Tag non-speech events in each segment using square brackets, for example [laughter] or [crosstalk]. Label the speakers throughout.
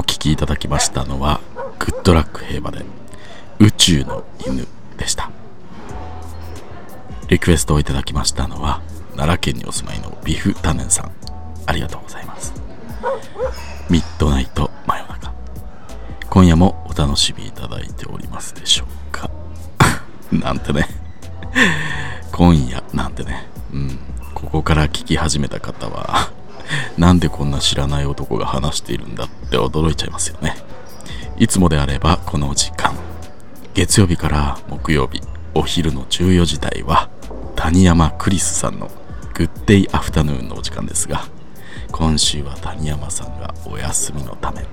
Speaker 1: お聴きいただきましたのはグッドラック平和で宇宙の犬でした。リクエストをいただきましたのは奈良県にお住まいのビフタネンさん。ありがとうございます。ミッドナイト真夜中。今夜もお楽しみいただいておりますでしょうか。[laughs] なんてね。今夜なんてね。うん。ここから聞き始めた方はなんでこんな知らない男が話しているんだって驚いちゃいますよね。いつもであればこの時間月曜日から木曜日お昼の14時台は谷山クリスさんのグッデイアフタヌーンのお時間ですが今週は谷山さんがお休みのため。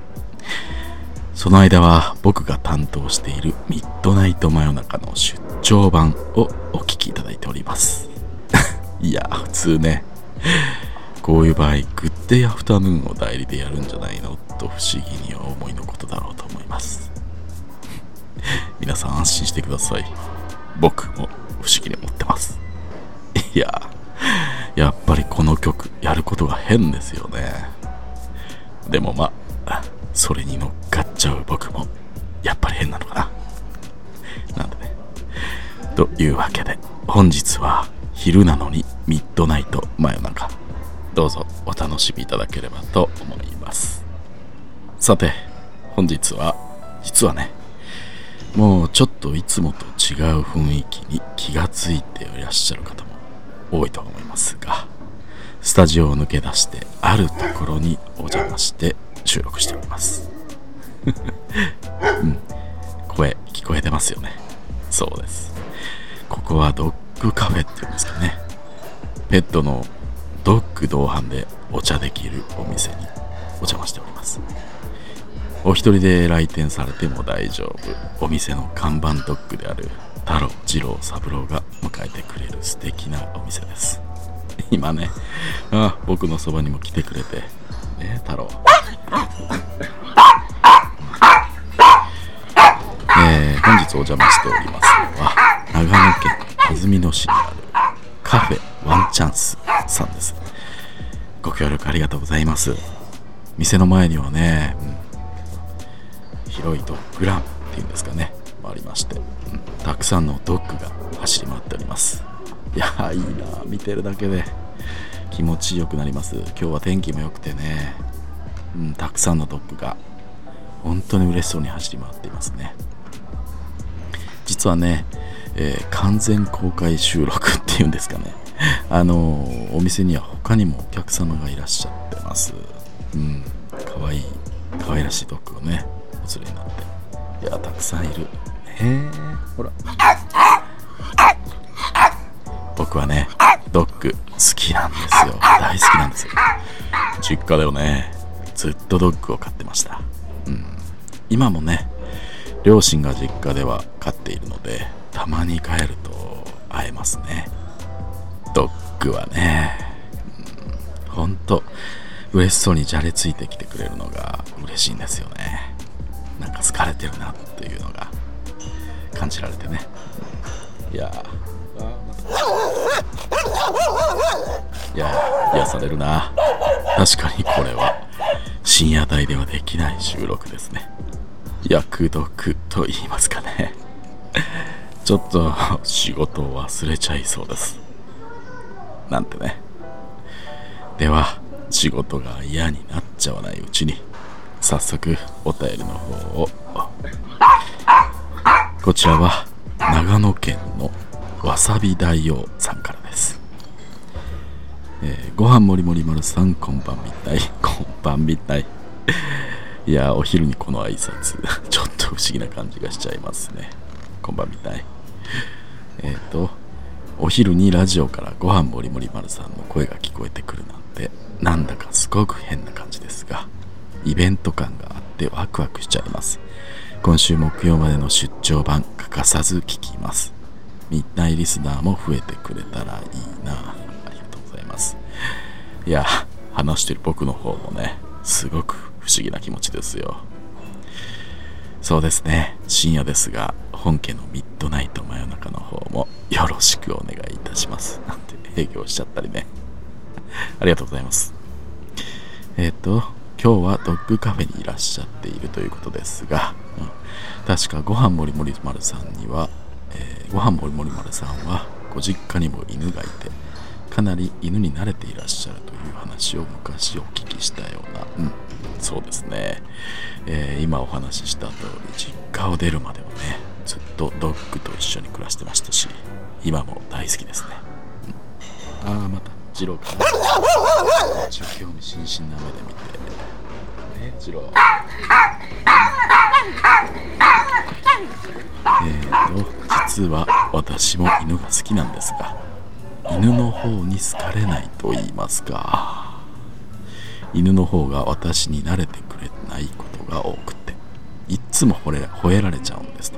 Speaker 1: その間は僕が担当しているミッドナイト真夜中の出張版をお聞きいただいております。[laughs] いや普通ね。こういう場合グッデイアフタヌーンを代理でやるんじゃないの？と不思議に思いのことだろうと思います。[laughs] 皆さん安心してください。僕も不思議に思ってます。いややっぱりこの曲やることが変ですよね。でもまあそれに乗っかっちゃう僕もやっぱり変なのかな。なんでね。というわけで本日は昼なのにミッドナイト真夜中。どうぞお楽しみいただければと思います。さて本日は実はねもうちょっといつもと違う雰囲気に気がついていらっしゃる方も多いと思いますがスタジオを抜け出してあるところにお邪魔して収録しております。[laughs] うん。声聞こえてますよね。そうです。ここはドッグカフェっていうんですかね。ペットのドッグ同伴でお茶できるお店にお邪魔しております。お一人で来店されても大丈夫。お店の看板ドッグである太郎次郎三郎が迎えてくれる素敵なお店です。[laughs] 今ねあ僕のそばにも来てくれて。ね太郎。えー、本日お邪魔しておりますのは長野県安曇野市にあるカフェワンチャンス。協力ありがとうございます。店の前にはね、うん、広いドッグランっていうんですかねありまして、うん、たくさんのドッグが走り回っております。いやいいな見てるだけで。気持ちよくなります。今日は天気も良くてね、うん、たくさんのドッグが本当に嬉しそうに走り回っていますね。実はね、えー、完全公開収録っていうんですかね。あの、お店には他にもお客様がいらっしゃってます。うん。かわいい可愛らしいドッグをねお連れになって。いやたくさんいる。へえ。ほら。僕はねドッグ好きなんですよ。大好きなんですよ。実家ではねずっとドッグを飼ってました。うん。今もね両親が実家では飼っているのでたまに帰ると会えますね。ドッグはね、うん、ほんと嬉しそうにじゃれついてきてくれるのが嬉しいんですよね。なんか疲れてるなっていうのが感じられてね。いや。いや癒されるな。確かにこれは。深夜帯ではできない収録ですね。役読と言いますかね。ちょっと仕事を忘れちゃいそうです。なんてね。では仕事が嫌になっちゃわないうちに早速お便りの方を。こちらは長野県のわさび大王さんからです、えー、ご飯もりもり丸さんこんばんみたい。こんばんみたい。いやお昼にこの挨拶。ちょっと不思議な感じがしちゃいますね。こんばんみたい。えっ、ー、とお昼にラジオからご飯もりもり丸さんの声が聞こえてくるなんてなんだかすごく変な感じですがイベント感があってワクワクしちゃいます。今週木曜までの出張版欠かさず聞きます。ミッドイリスナーも増えてくれたらいいな。ありがとうございます。いや話してる僕の方もねすごく不思議な気持ちですよ。そうですね。深夜ですが本家のミッドナイト真夜中の方もよろしくお願いいたします。なんて営業しちゃったりね。[laughs] ありがとうございます。えっ、ー、と今日はドッグカフェにいらっしゃっているということですが、うん、確かごはんもりもり丸さんには、えー、ごはんもりもり丸さんはご実家にも犬がいてかなり犬に慣れていらっしゃるという話を昔お聞きしたような、うん、そうですね、えー、今お話しした通り実家を出るまではとドッグと一緒に暮らしてましたし今も大好きですね、うん、ああまた。次郎かな。一応興味津々な目で見て。ね次郎。えーと実は私も犬が好きなんですが犬の方に好かれないと言いますか犬の方が私に慣れてくれないことが多くていっつも吠れ吠えられちゃうんです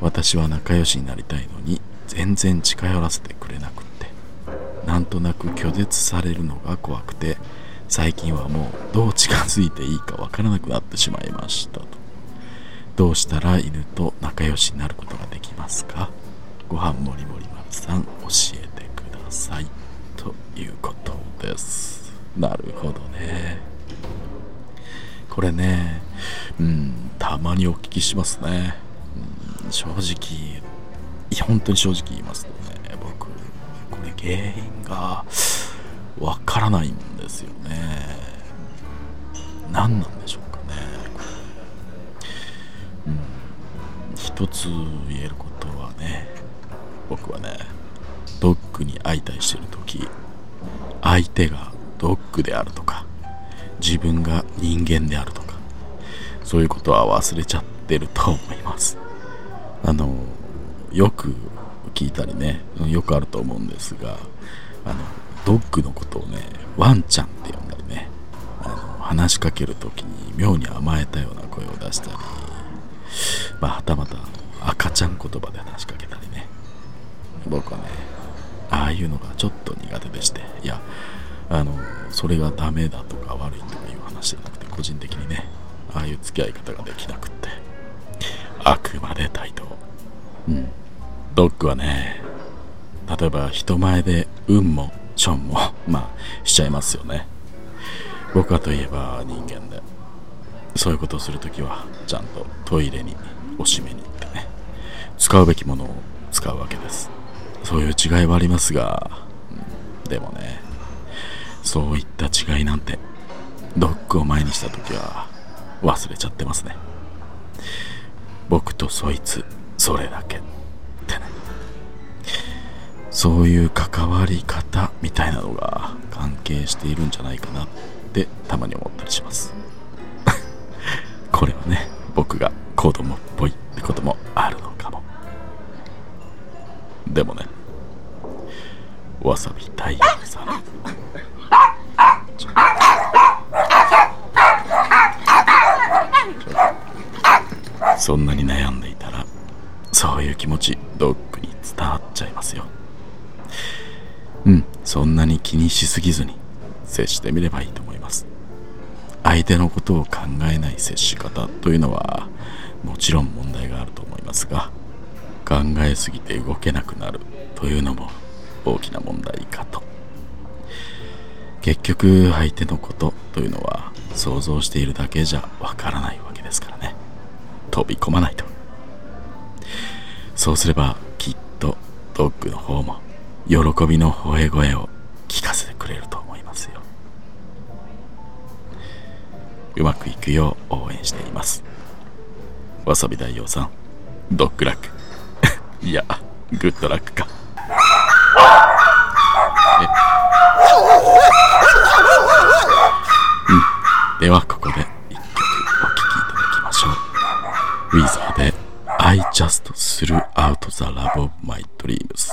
Speaker 1: 私は仲良しになりたいのに全然近寄らせてくれなくって。なんとなく拒絶されるのが怖くて最近はもうどう近づいていいかわからなくなってしまいましたと。どうしたら犬と仲良しになることができますか？ご飯もりもりまるさん教えてください。ということです。なるほどね。これねうんたまにお聞きしますね、正直本当に正直言いますとね僕これ原因がわからないんですよね。何なんでしょうかね、うん、一つ言えることはね僕はねドッグに相対してる時相手がドッグであるとか自分が人間であるとかそういうことは忘れちゃってると思います。よく聞いたりね。よくあると思うんですがあのドッグのことをねワンちゃんって呼んだりね。あの話しかける時に妙に甘えたような声を出したり。まあはたまた赤ちゃん言葉で話しかけたりね。僕はねああいうのがちょっと苦手でして。いやあのそれがダメだとか悪いとかいう話じゃなくて個人的にねああいう付き合い方ができなくって。あくまで対等ドッグはね例えば人前で運もションも [laughs] まあしちゃいますよね。僕はといえば人間で。そういうことをするときはちゃんとトイレにおしめに行ってね使うべきものを使うわけです。そういう違いはありますが、うん、でもねそういった違いなんてドッグを前にした時は忘れちゃってますね。僕とそいつそれだけ。そういう関わり方みたいなのが関係しているんじゃないかなってたまに思ったりします。[laughs] これはね僕が子供っぽいってこともあるのかも。でもねわさび大王さん。そんなに悩んでいたらそういう気持ちドッグに伝わっちゃいますようんそんなに気にしすぎずに接してみればいいと思います。相手のことを考えない接し方というのはもちろん問題があると思いますが考えすぎて動けなくなるというのも大きな問題かと。結局相手のことというのは想像しているだけじゃわからないわけですからね。飛び込まないと。そうすればきっとドッグの方も喜びの吠え声を聞かせてくれると。うまくいくよう応援しています。わさび大王さんドッグラック。[laughs] いやグッドラックか、[laughs] ではここで一曲お聴きいただきましょう。ウィザーで I just threw out the love of my dreams